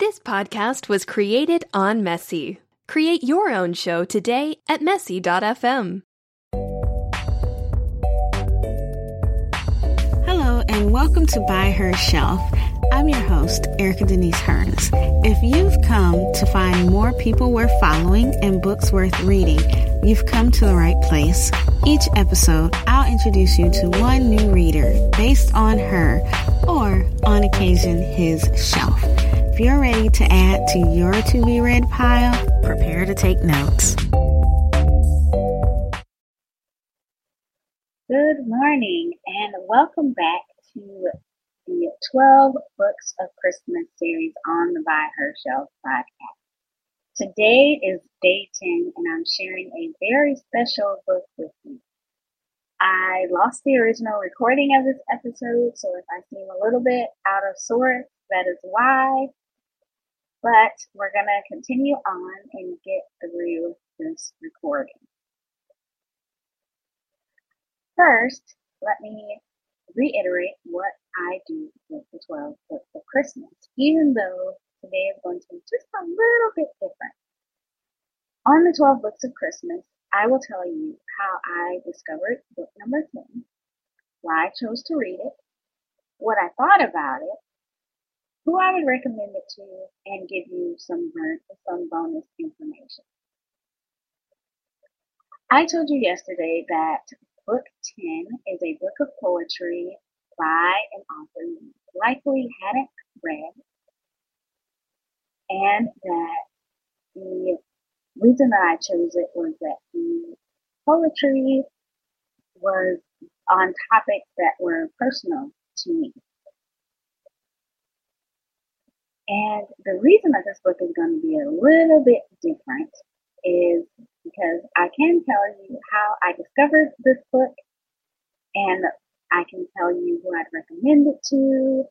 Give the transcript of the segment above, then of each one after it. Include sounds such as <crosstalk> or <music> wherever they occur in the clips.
This podcast was created on Messy. Create your own show today at messy.fm. Hello, and welcome to By Her Shelf. I'm your host, Erica Denise Hearns. If you've come to find more people worth following and books worth reading, you've come to the right place. Each episode, I'll introduce you to one new reader based on her or, on occasion, his shelf. If you're ready to add to your to be read pile, prepare to take notes. Good morning and welcome back to the 12 Books of Christmas series on the By Her Shelf podcast. Today is day 10 and I'm sharing a very special book with you. I lost the original recording of this episode, so if I seem a little bit out of sorts, that is why. But we're going to continue on and get through this recording. First, let me reiterate what I do with the 12 books of Christmas, even though today is going to be just a little bit different. On the 12 books of Christmas, I will tell you how I discovered book number 10, why I chose to read it, what I thought about it, who I would recommend it to, and give you some some bonus information. I told you yesterday that book 10 is a book of poetry by an author you likely hadn't read, and that the reason that I chose it was that the poetry was on topics that were personal to me. And the reason that this book is going to be a little bit different is because I can tell you how I discovered this book and I can tell you who I'd recommend it to,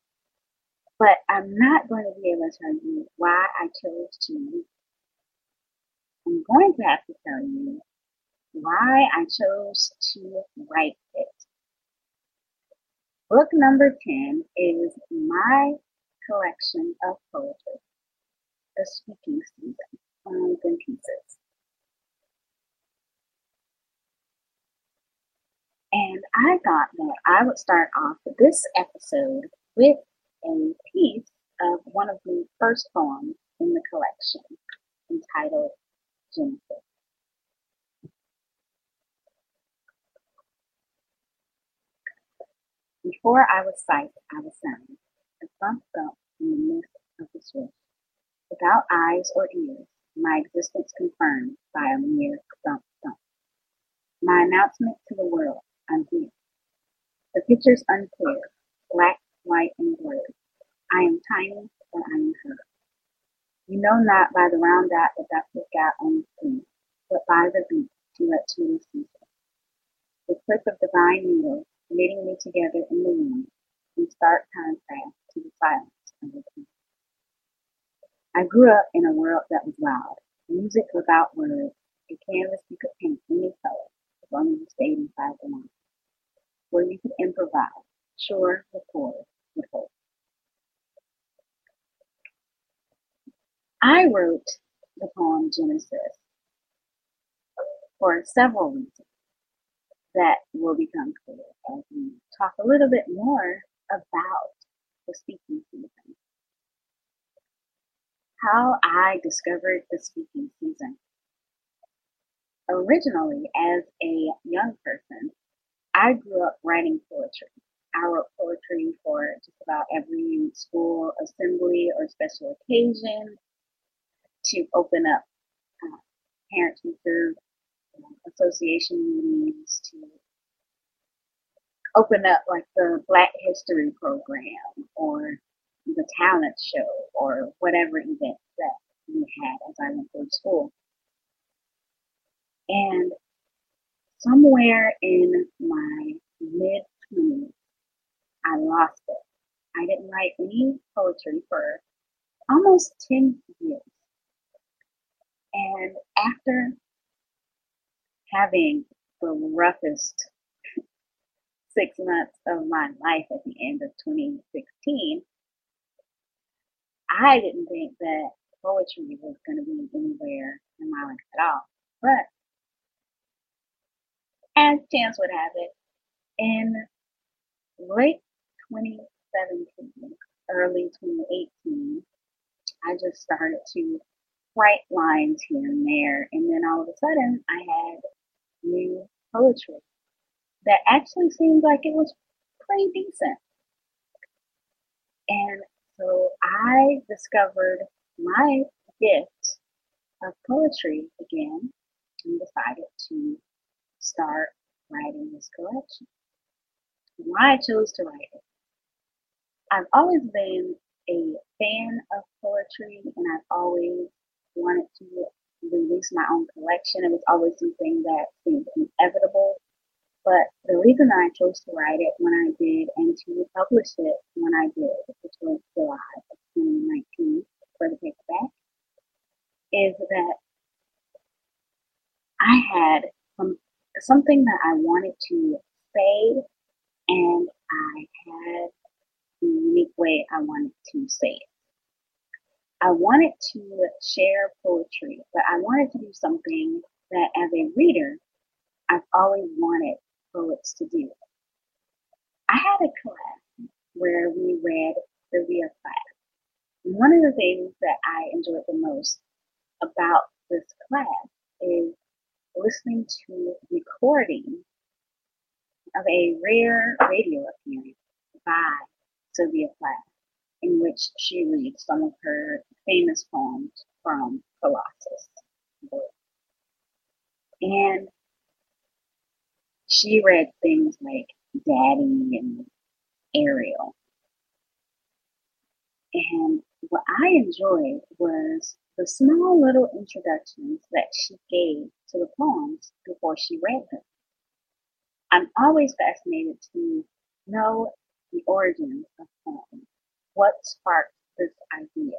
but I'm not going to be able to tell you why I chose to. I'm going to have to tell you why I chose to write it. Book number 10 is my collection of poetry, The Speaking Season, Poems and Pieces. And I thought that I would start off this episode with a piece of one of the first poems in the collection entitled Genesis. Before I was sight, I was sound thump thump in the midst of the swift. Without eyes or ears, my existence confirmed by a mere thump thump. My announcement to the world, I'm here. The picture's unclear, black, white, and blurred. I am tiny, but I am her. You know not by the round dot that that was got on the screen, but by the beat to let to receive it. The click of divine needles knitting me together in the wind in stark contrast to the silence of the sea. I grew up in a world that was loud, music without words, a canvas you could paint any color as long as you stayed inside the line, where you could improvise, sure the chords would hold. I wrote the poem Genesis for several reasons that will become clear as we talk a little bit more about the speaking season. How I discovered the speaking season. Originally, as a young person, I grew up writing poetry. I wrote poetry for just about every school assembly or special occasion to open up uh, parent teacher uh, association meetings, to open up like the Black History program or the talent show or whatever event that we had as I went through school. And somewhere in my mid 20s, I lost it. I didn't write any poetry for almost 10 years. And after having the roughest six months of my life at the end of 2016, I didn't think that poetry was going to be anywhere in my life at all. But as chance would have it, in late 2017, early 2018, I just started to write lines here and there. And then all of a sudden, I had new poetry that actually seemed like it was pretty decent. And so I discovered my gift of poetry again and decided to start writing this collection. Why I chose to write it. I've always been a fan of poetry and I've always wanted to release my own collection. It was always something that seemed inevitable. But the reason I chose to write it when I did and to publish it when I did, which was July of 2019 for the paperback, is that I had some, something that I wanted to say and I had the unique way I wanted to say it. I wanted to share poetry, but I wanted to do something that as a reader, I've always wanted poets to do. I had a class where we read the Via class. One of the things that I enjoyed the most about this class is listening to recording of a rare radio appearance by Sylvia Plath in which she reads some of her famous poems from Colossus. And she read things like Daddy and Ariel. And what I enjoyed was the small little introductions that she gave to the poems before she read them. I'm always fascinated to know the origins of poems what sparked this idea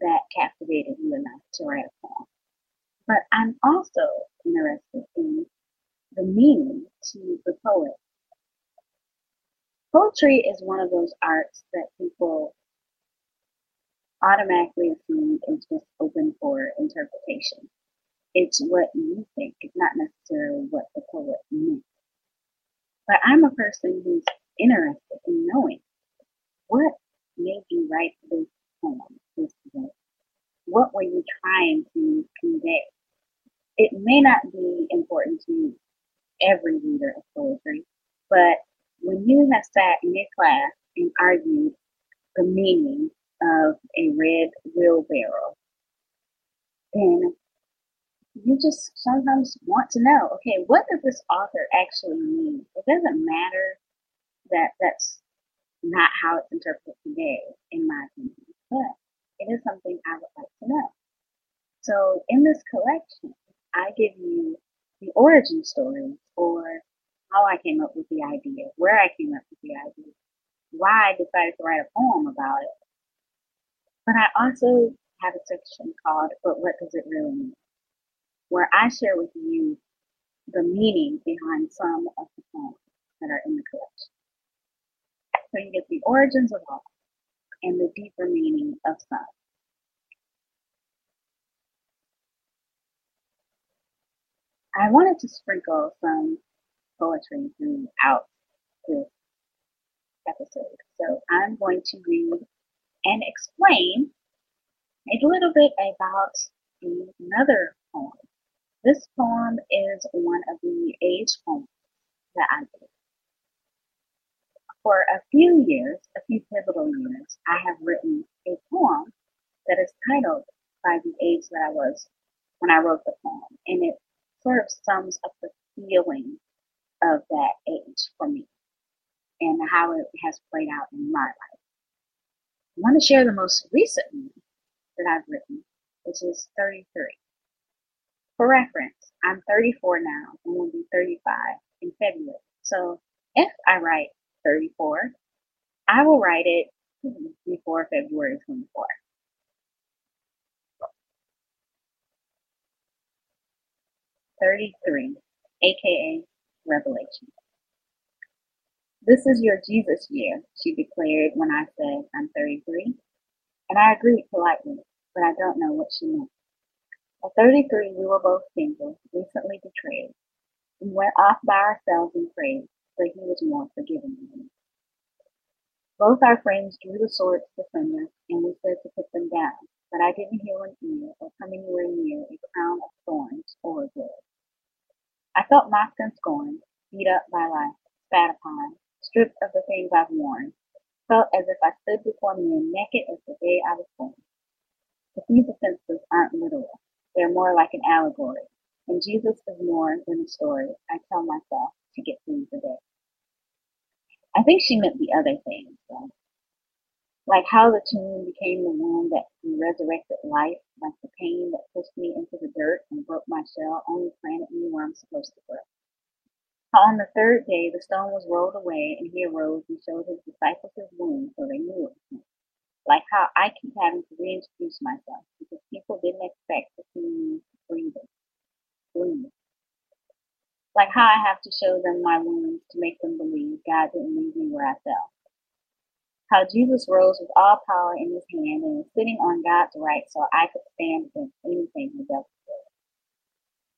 that captivated you enough to write a poem? But I'm also interested in the meaning to the poet. Poetry is one of those arts that people automatically assume is just open for interpretation. It's what you think, it's not necessarily what the poet meant. But I'm a person who's interested in knowing what made you write this poem, this book? What were you trying to convey? It may not be important to every reader of poetry, but when you have sat in a class and argued the meaning of a red wheelbarrow, then you just sometimes want to know, okay, what does this author actually mean? It doesn't matter that that's not how it's interpreted today, in my opinion, but it is something I would like to know. So in this collection, I give you the origin story or how I came up with the idea, where I came up with the idea, why I decided to write a poem about it. But I also have a section called But What Does It Really Mean? where I share with you the meaning behind some of the poems that are in the collection. So you get the origins of all and the deeper meaning of some. I wanted to sprinkle some poetry throughout this episode. So I'm going to read and explain a little bit about another poem. This poem is one of the age poems that I did. For a few years, a few pivotal years, I have written a poem that is titled by the age that I was when I wrote the poem. And it sort of sums up the feeling of that age for me and how it has played out in my life. I want to share the most recent one that I've written, which is 33. For reference, I'm 34 now and will be 35 in February. So if I write 34, I will write it before February 24th. 33, aka Revelation. This is your Jesus year, she declared when I said, I'm 33. And I agreed politely, but I don't know what she meant. At 33, we were both single, recently betrayed. We went off by ourselves and prayed, but he was more forgiving than me. Both our friends drew the swords to thunder, and we said to put them down, but I didn't hear an ear or come anywhere near a crown of thorns or a bird. I felt mocked and scorned, beat up by life, spat upon, stripped of the things I've worn, felt as if I stood before men naked as the day I was born. But these offenses aren't literal. They're more like an allegory, and Jesus is more than a story I tell myself to get through the day. I think she meant the other things, though. Like how the tomb became the womb that resurrected life, like the pain that pushed me into the dirt and broke my shell only planted me where I'm supposed to grow. How on the third day the stone was rolled away and he arose and showed his disciples his wound so they knew it was him. Like how I keep having to reintroduce myself because people didn't expect to see me breathing, breathing. Like how I have to show them my wounds to make them believe God didn't leave me where I fell. How Jesus rose with all power in his hand and is sitting on God's right so I could stand against anything the devil did.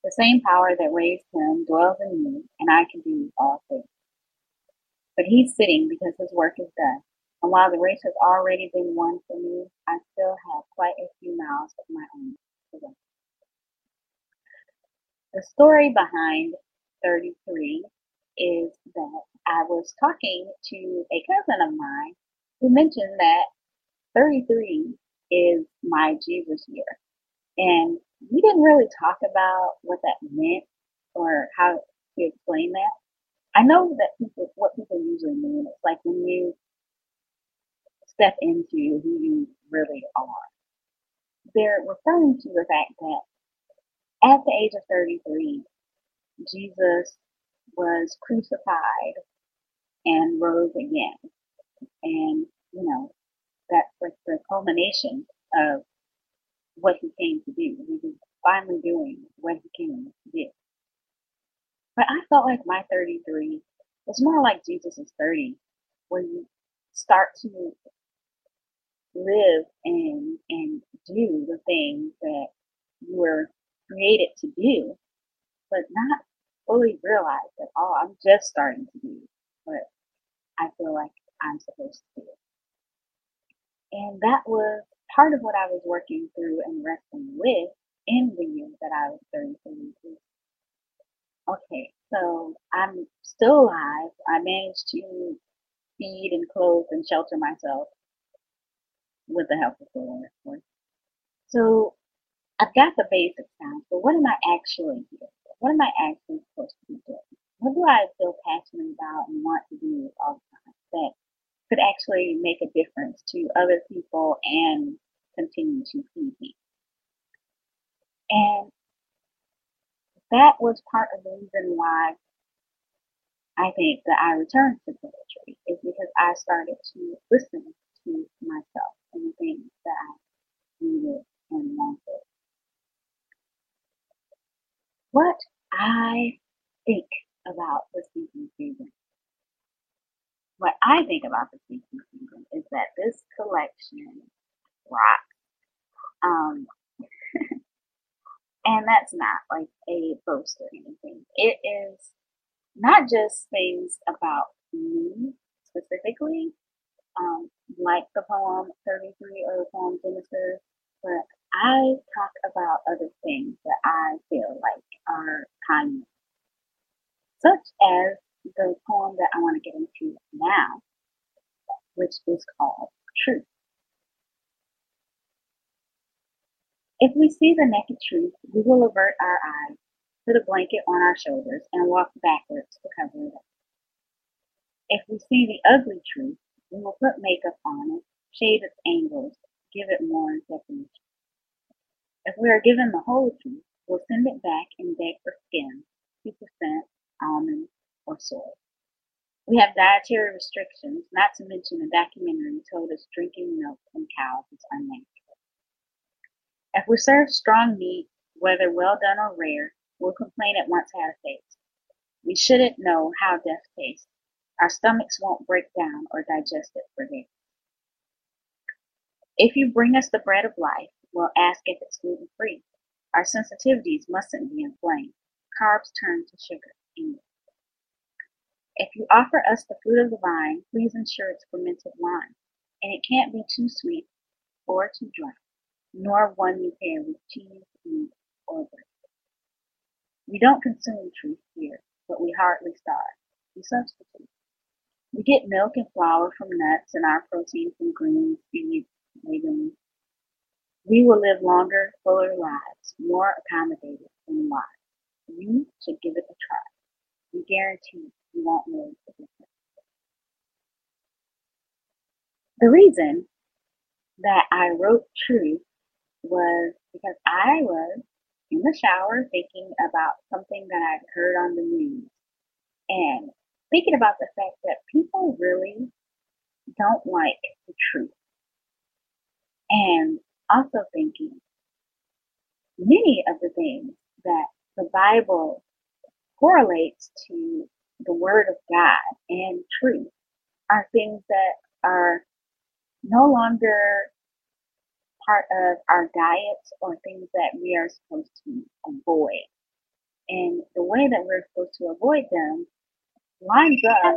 The same power that raised him dwells in me, and I can do all things. But he's sitting because his work is done. And while the race has already been won for me, I still have quite a few miles of my own to run. The story behind 33 is that I was talking to a cousin of mine who mentioned that 33 is my Jesus year. And we didn't really talk about what that meant or how to explain that. I know that people, what people usually mean. It's like when you step into who you really are. They're referring to the fact that at the age of 33, Jesus was crucified and rose again. And, you know, that's like the culmination of what he came to do. He was finally doing what he came to do. But I felt like my 33 was more like Jesus' 30, where you start to live and and do the things that you were created to do, but not fully realize that oh, I'm just starting to do what I feel like I'm supposed to do. And that was part of what I was working through and wrestling with in the year that I was 33. Okay, so I'm still alive. I managed to feed and clothe and shelter myself with the help of the Lord, of course. So I've got the basics down, but what am I actually doing? What am I actually supposed to be doing? What do I feel passionate about and want to do all the time that could actually make a difference to other people and continue to feed me? And that was part of the reason why I think that I returned to poetry is because I started to listen to myself and the things that I needed and wanted. What I think about the speaking season. What I think about the speaking season is that this collection rocks. Um, <laughs> and that's not like a boast or anything. It is not just things about me specifically, um, like the poem 33 or the poem Genesis, but I talk about other things that I feel like are kindness, such as the poem that I want to get into now, which is called Truth. If we see the naked truth, we will avert our eyes, put a blanket on our shoulders, and walk backwards to cover it up. If we see the ugly truth, we will put makeup on it, shade its angles, give it more definition. If we are given the whole truth, we'll send it back and beg for skim, 2% almond or soy. We have dietary restrictions, not to mention a documentary told us drinking milk from cows is unnatural. If we serve strong meat, whether well done or rare, we'll complain it once had a taste. We shouldn't know how death tastes. Our stomachs won't break down or digest it for days. If you bring us the bread of life, we'll ask if it's gluten free. Our sensitivities mustn't be inflamed. Carbs turn to sugar. If you offer us the fruit of the vine, please ensure it's fermented wine, and it can't be too sweet or too dry, nor one you pair with cheese, meat, or bread. We don't consume truth here, but we hardly starve. We substitute. We get milk and flour from nuts and our protein from greens, seeds, legumes. We will live longer, fuller lives, more accommodated and wise. You should give it a try. We guarantee you won't know the difference. The reason that I wrote truth was because I was in the shower thinking about something that I'd heard on the news and thinking about the fact that people really don't like the truth. And also thinking many of the things that the Bible correlates to the Word of God and truth are things that are no longer part of our diets or things that we are supposed to avoid. And the way that we're supposed to avoid them lines up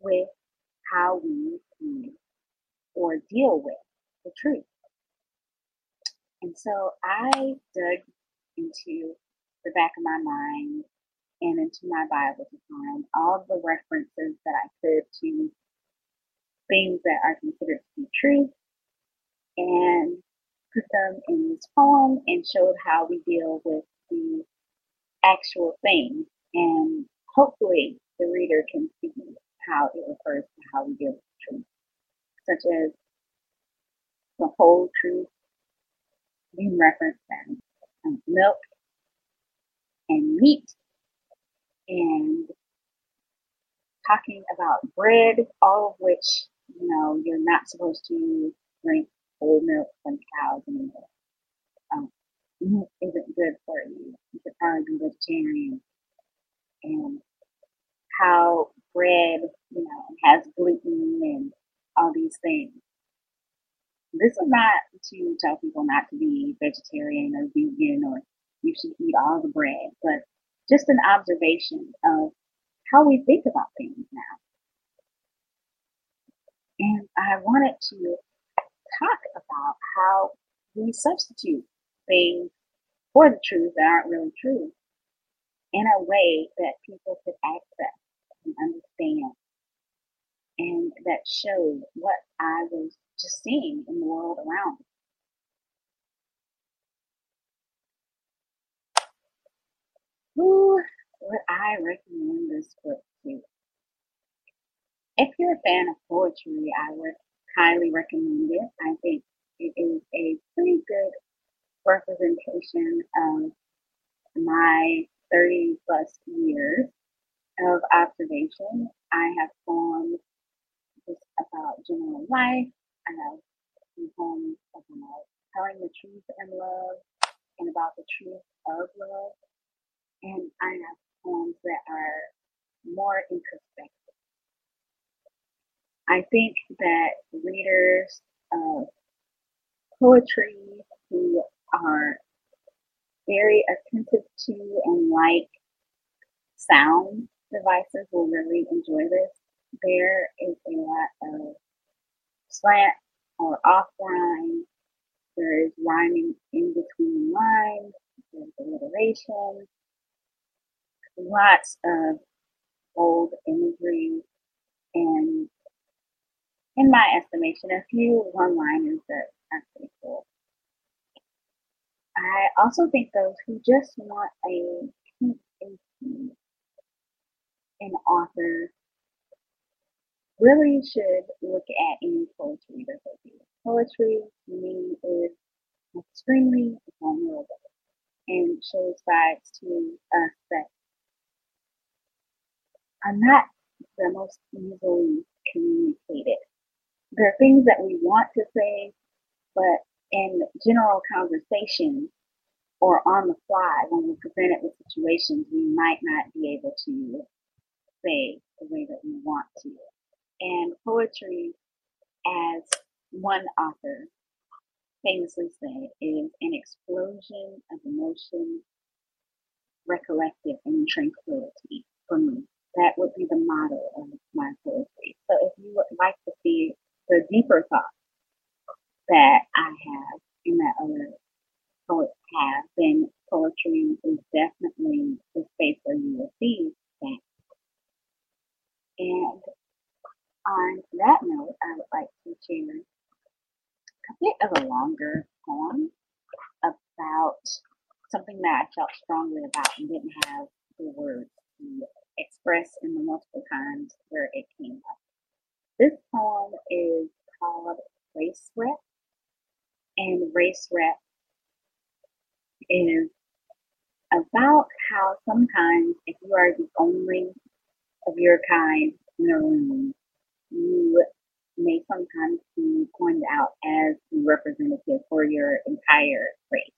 with how we view or deal with the truth. And so I dug into the back of my mind and into my Bible to find all the references that I could to things that are considered to be true and put them in this poem and showed how we deal with the actual thing. And hopefully the reader can see how it refers to how we deal with truth, such as the whole truth being referenced as um, milk and meat and talking about bread, all of which, you know, you're not supposed to drink whole milk from cows anymore. Um, meat isn't good for you. You should probably be vegetarian. And how bread, you know, has gluten and all these things. This is not to tell people not to be vegetarian or vegan or you should eat all the bread, but just an observation of how we think about things now. And I wanted to talk about how we substitute things for the truth that aren't really true in a way that people could access and understand and that showed what I was just seeing in the world around me. Who would I recommend this book to? If you're a fan of poetry, I would highly recommend it. I think it is a pretty good representation of my 30 plus years of observation. I have poems just about general life. I have poems about telling the truth in love and about the truth of love. And I have poems that are more introspective. I think that readers of poetry who are very attentive to and like sound devices will really enjoy this. There is a lot of slant or off rhyme. There is rhyming in between lines. There's alliteration. Lots of old imagery and in my estimation, a few one-liners that are pretty cool. I also think those who just want a peek into an author really should look at any poetry that they do. Poetry to me is extremely vulnerable and shows sides to us that are not the most easily communicated. There are things that we want to say, but in general conversation or on the fly when we're presented with situations we might not be able to say the way that we want to. And poetry, as one author famously said, is an explosion of emotion, recollective, and tranquility for me. That would be the motto of my poetry. So if you would like to see the deeper thoughts that I have and that other poets have, then poetry is definitely the space where you will see that. And on that note, I would like to share a bit of a longer poem about something that I felt strongly about and didn't have the words to express in the multiple times where it came up. This poem is called Race Rep, and Race Rep is about how sometimes if you are the only of your kind in a room, you may sometimes be pointed out as the representative for your entire race.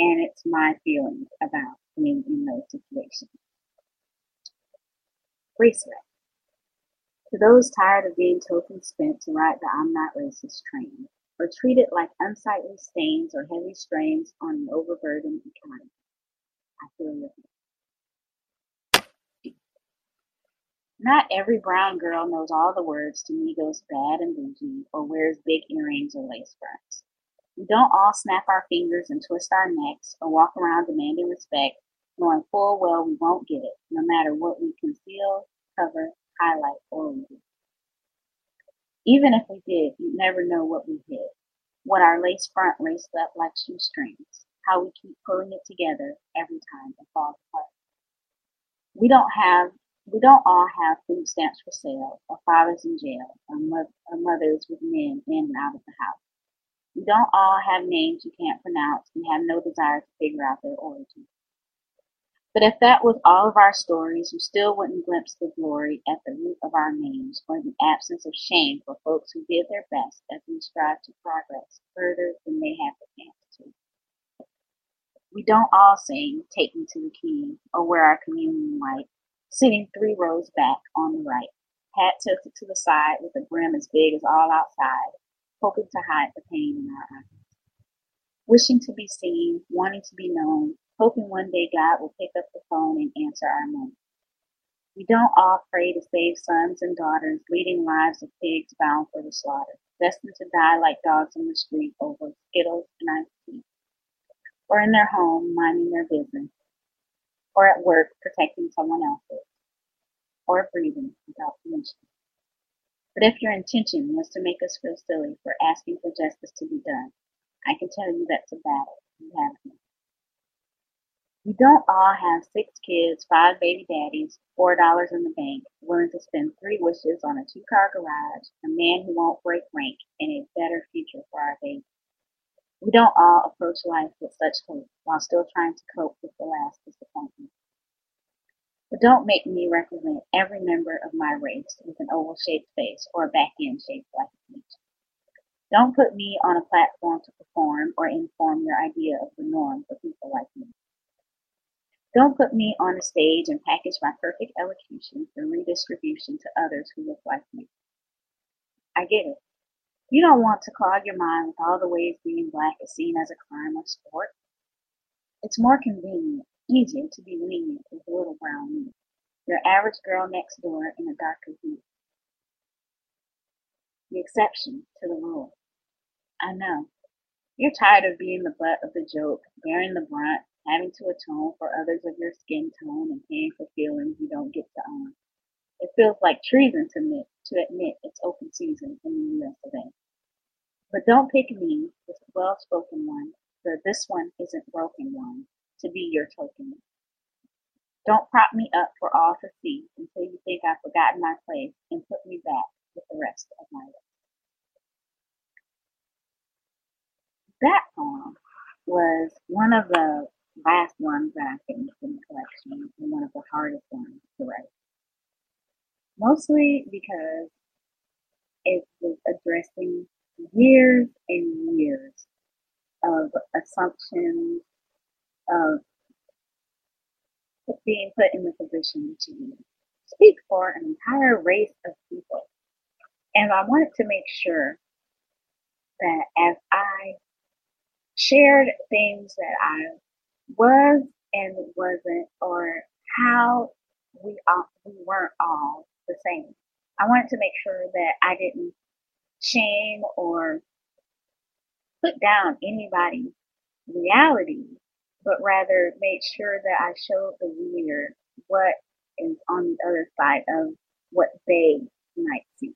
And it's my feelings about being in those situations. Race rep. To those tired of being token spent to ride the I'm not racist train, or treated like unsightly stains or heavy strains on an overburdened economy, I feel your Not every brown girl knows all the words to Migos bad and boujee or wears big earrings or lace fronts. We don't all snap our fingers and twist our necks or walk around demanding respect, knowing full well we won't get it, no matter what we conceal, cover, highlight, read. Even if we did, you'd never know what we hid, what our lace front laced up like shoestrings, how we keep pulling it together every time it falls apart. We don't have we don't all have food stamps for sale, or fathers in jail, or, mo- or mothers with men in and out of the house. We don't all have names you can't pronounce and have no desire to figure out their origin. But if that was all of our stories, you still wouldn't glimpse the glory at the root of our names or the absence of shame for folks who did their best as we strive to progress further than they have the chance to. We don't all sing Take Me to the King or wear our communion white sitting three rows back on the right, hat tilted to the side with a brim as big as all outside, hoping to hide the pain in our eyes. Wishing to be seen, wanting to be known, hoping one day God will pick up the phone and answer our moan. We don't all pray to save sons and daughters, leading lives of pigs bound for the slaughter, destined to die like dogs in the street over skittles and iced tea, or in their home minding their business, or at work protecting someone else's, or breathing without permission. But if your intention was to make us feel silly for asking for justice to be done, I can tell you that's a battle you have here. We don't all have six kids, five baby daddies, four dollars in the bank, willing to spend three wishes on a two car garage, a man who won't break rank, and a better future for our baby. We don't all approach life with such hope while still trying to cope with the last disappointment. But don't make me represent every member of my race with an oval shaped face or a back end shaped like a peach. Don't put me on a platform to perform or inform your idea of the norm for people like me. Don't put me on a stage and package my perfect elocution for redistribution to others who look like me. I get it. You don't want to clog your mind with all the ways being black is seen as a crime or sport. It's more convenient, easier to be lenient with little brown meat, your average girl next door in a darker hue. The exception to the rule. I know. You're tired of being the butt of the joke, bearing the brunt, having to atone for others of your skin tone, and paying for feelings you don't get to own. It feels like treason to admit, to admit it's open season in the U.S. A. But don't pick me, this well-spoken one, for this one isn't broken one, to be your token. Don't prop me up for all to see until you think I've forgotten my place and put me back with the rest of my life. That poem was one of the last one that I finished in the collection and one of the hardest ones to write mostly because it was addressing years and years of assumptions of being put in the position to speak for an entire race of people. And I wanted to make sure that as I shared things that I was and wasn't, or how we all, we weren't all the same. I wanted to make sure that I didn't shame or put down anybody's reality, but rather made sure that I showed the reader what is on the other side of what they might see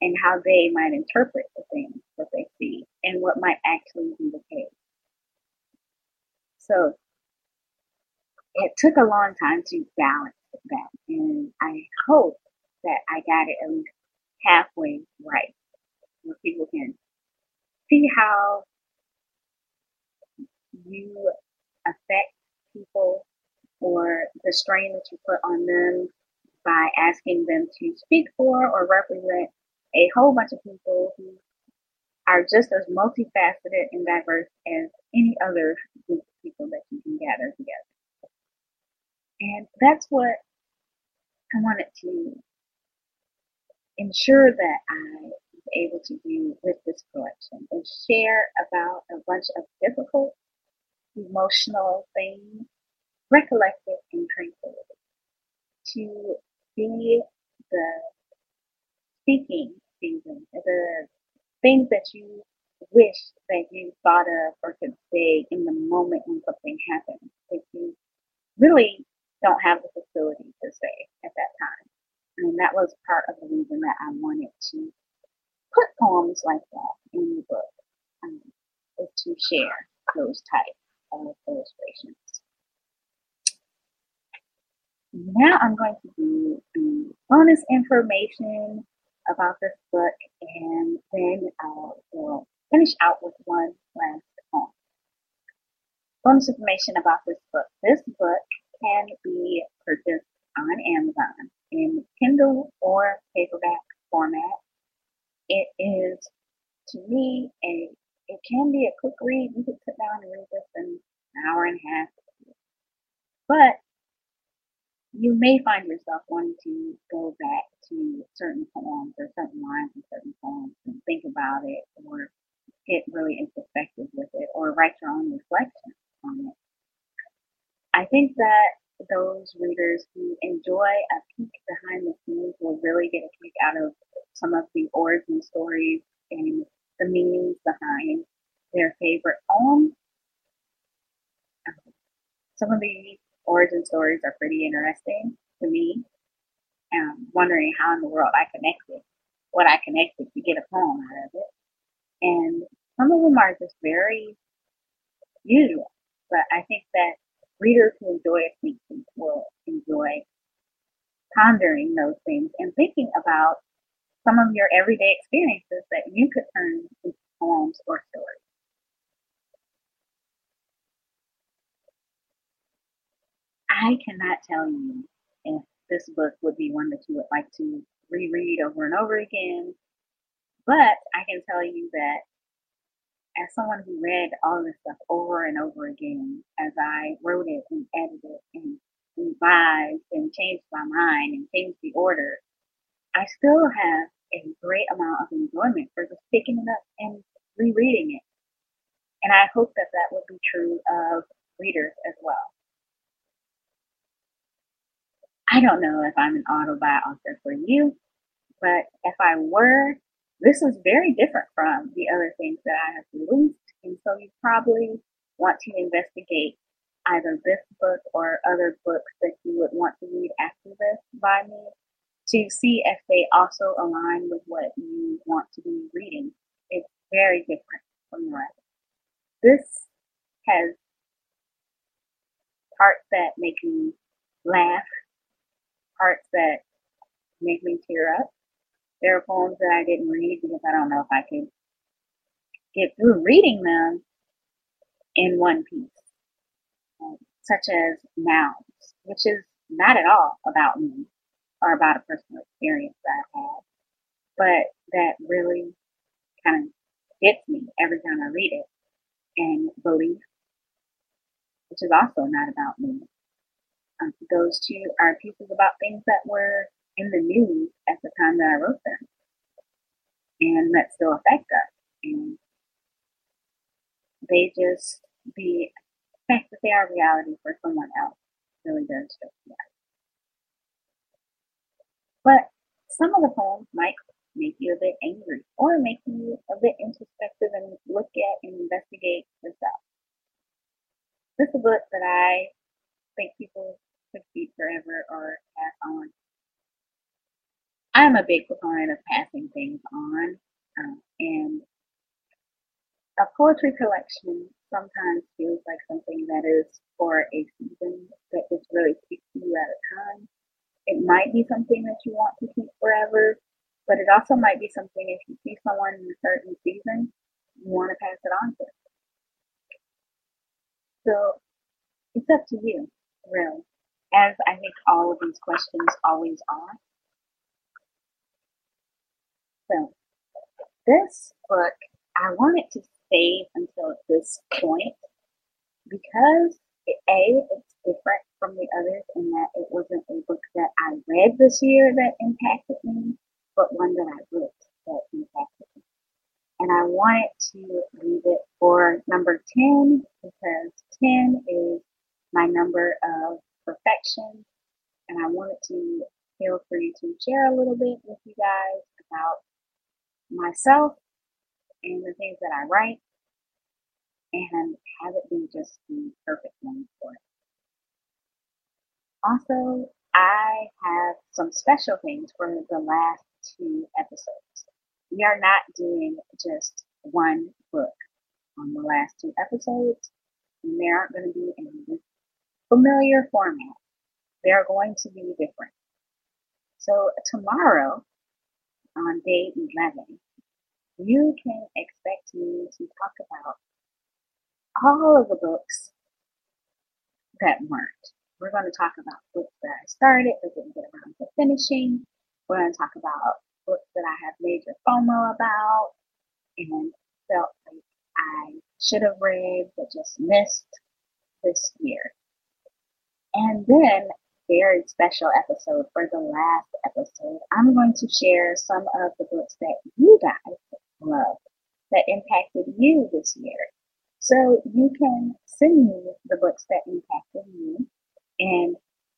and how they might interpret the things that they see and what might actually be the case. So it took a long time to balance that, and I hope that I got it at least halfway right, where people can see how you affect people or the strain that you put on them by asking them to speak for or represent a whole bunch of people who are just as multifaceted and diverse as any other group people that you can gather together. And that's what I wanted to ensure that I was able to do with this collection and share about a bunch of difficult emotional things, recollected and tranquility. To be the speaking season, the things that you wish that you thought of or could say in the moment when something happens that you really don't have the facility to say at that time. Mean, that was part of the reason that I wanted to put poems like that in the book, um, is to share those types of illustrations. Now I'm going to do the bonus information about this book and then I will finish out with one last poem. Bonus information about this book. This book can be purchased on Amazon in Kindle or paperback format. It is, to me, a it can be a quick read. You can sit down and read this in an hour and a half. But you may find yourself wanting to go back to certain poems or certain lines in certain poems and think about it or get really in perspective with it or write your own reflections on it. I think that those readers who enjoy a peek behind the scenes will really get a kick out of some of the origin stories and the meanings behind their favorite poem. Some of the origin stories are pretty interesting to me. Um, wondering how in the world I connected, what I connected to get a poem out of it. And some of them are just very usual, but I think that readers who enjoy a peek will enjoy pondering those things and thinking about some of your everyday experiences that you could turn into poems or stories. I cannot tell you if this book would be one that you would like to reread over and over again, but I can tell you that as someone who read all this stuff over and over again, as I wrote it and edited and revised and changed my mind and changed the order, I still have a great amount of enjoyment for just picking it up and rereading it. And I hope that that would be true of readers as well. I don't know if I'm an autobiography author for you, but if I were, this is very different from the other things that I have released. And so you probably want to investigate either this book or other books that you would want to read after this by me to see if they also align with what you want to be reading. It's very different from the rest. This has parts that make me laugh, parts that make me tear up. There are poems that I didn't read because I don't know if I could get through reading them in one piece, um, such as Nouns, which is not at all about me or about a personal experience that I've had, but that really kind of gets me every time I read it. And Belief, which is also not about me. Um, those two are pieces about things that were in the news at the time that I wrote them and that still affect us. And they just, the fact that they are reality for someone else really does me out. But some of the poems might make you a bit angry or make you a bit introspective and look at and investigate yourself. This is a book that I think people could keep forever or pass on. I'm a big proponent of passing things on, um, and a poetry collection sometimes feels like something that is for a season that just really speaks to you at a time. It might be something that you want to keep forever, but it also might be something if you see someone in a certain season, you want to pass it on to. So it's up to you, really, as I think all of these questions always are. This book, I wanted to save until this point because it, A, it's different from the others in that it wasn't a book that I read this year that impacted me, but one that I wrote that impacted me. And I wanted to leave it for number 10 because 10 is my number of perfection. And I wanted to feel free to share a little bit with you guys about myself and the things that I write and have it be just the perfect one for it. Also, I have some special things for the last two episodes. We are not doing just one book on the last two episodes, and they aren't going to be in familiar format. They are going to be different. So tomorrow, on day 11, you can expect me to talk about all of the books that weren't. We're going to talk about books that I started but didn't get around to finishing. We're going to talk about books that I have major FOMO about and felt like I should have read but just missed this year. And then very special episode for the last episode, I'm going to share some of the books that you guys love that impacted you this year. So you can send me the books that impacted you and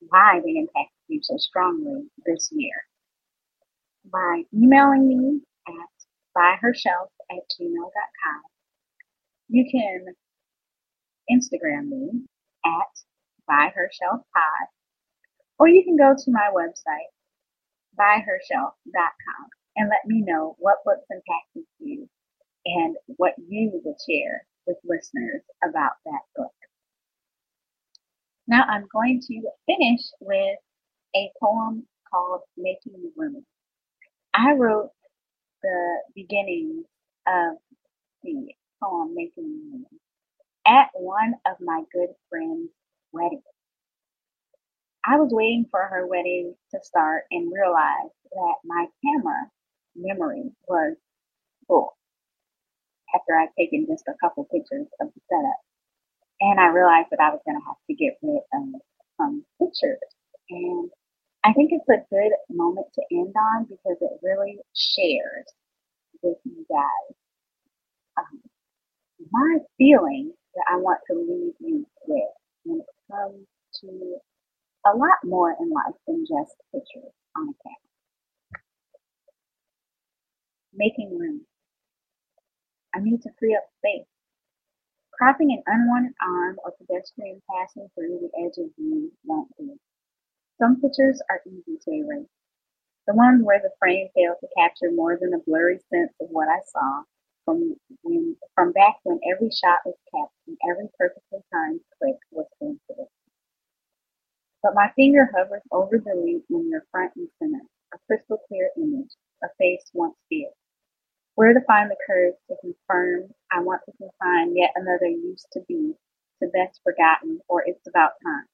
why they impacted you so strongly this year by emailing me at byhershelf at gmail.com. You can Instagram me at byhershelfpod, or you can go to my website, byhershelf.com and let me know what books impacted you and what you would share with listeners about that book. Now I'm going to finish with a poem called Making Room. I wrote the beginning of the poem Making Room at one of my good friend's weddings. I was waiting for her wedding to start and realized that my camera memory was full after I'd taken just a couple pictures of the setup. And I realized that I was going to have to get rid of some pictures. And I think it's a good moment to end on because it really shares with you guys um, my feeling that I want to leave you with when it comes to a lot more in life than just pictures on a camera making room. I need to free up space. Cropping an unwanted arm or pedestrian passing through the edge of view won't do. Some pictures are easy to erase. The ones where the frame failed to capture more than a blurry sense of what I saw from when, from back when every shot was kept and every perfectly timed click was sensitive. But my finger hovers over the link when you're front and center, a crystal clear image, a face once fierce. Where to find the courage to confirm I want to confine yet another used to be to best forgotten, or it's about time.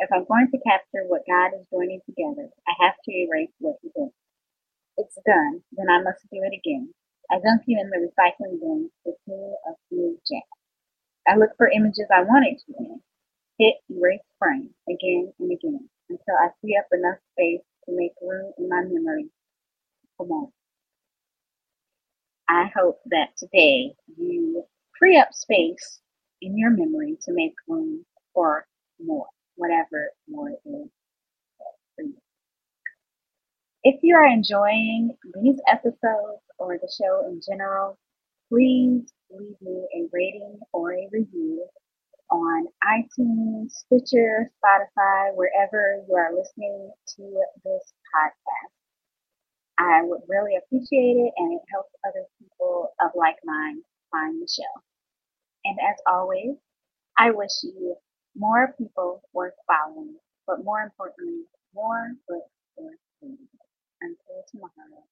If I'm going to capture what God is joining together, I have to erase what He did. It's done, then I must do it again. I dump you in the recycling bin with me of new jazz. I look for images I wanted to in. Hit erase frame again and again until I free up enough space to make room in my memory for more. I hope that today you free up space in your memory to make room for more, whatever more is for you. If you are enjoying these episodes or the show in general, please leave me a rating or a review on iTunes, Stitcher, Spotify, wherever you are listening to this podcast. I would really appreciate it and it helps other people of like mind find the show. And as always, I wish you more people worth following, but more importantly, more books worth reading. Until tomorrow.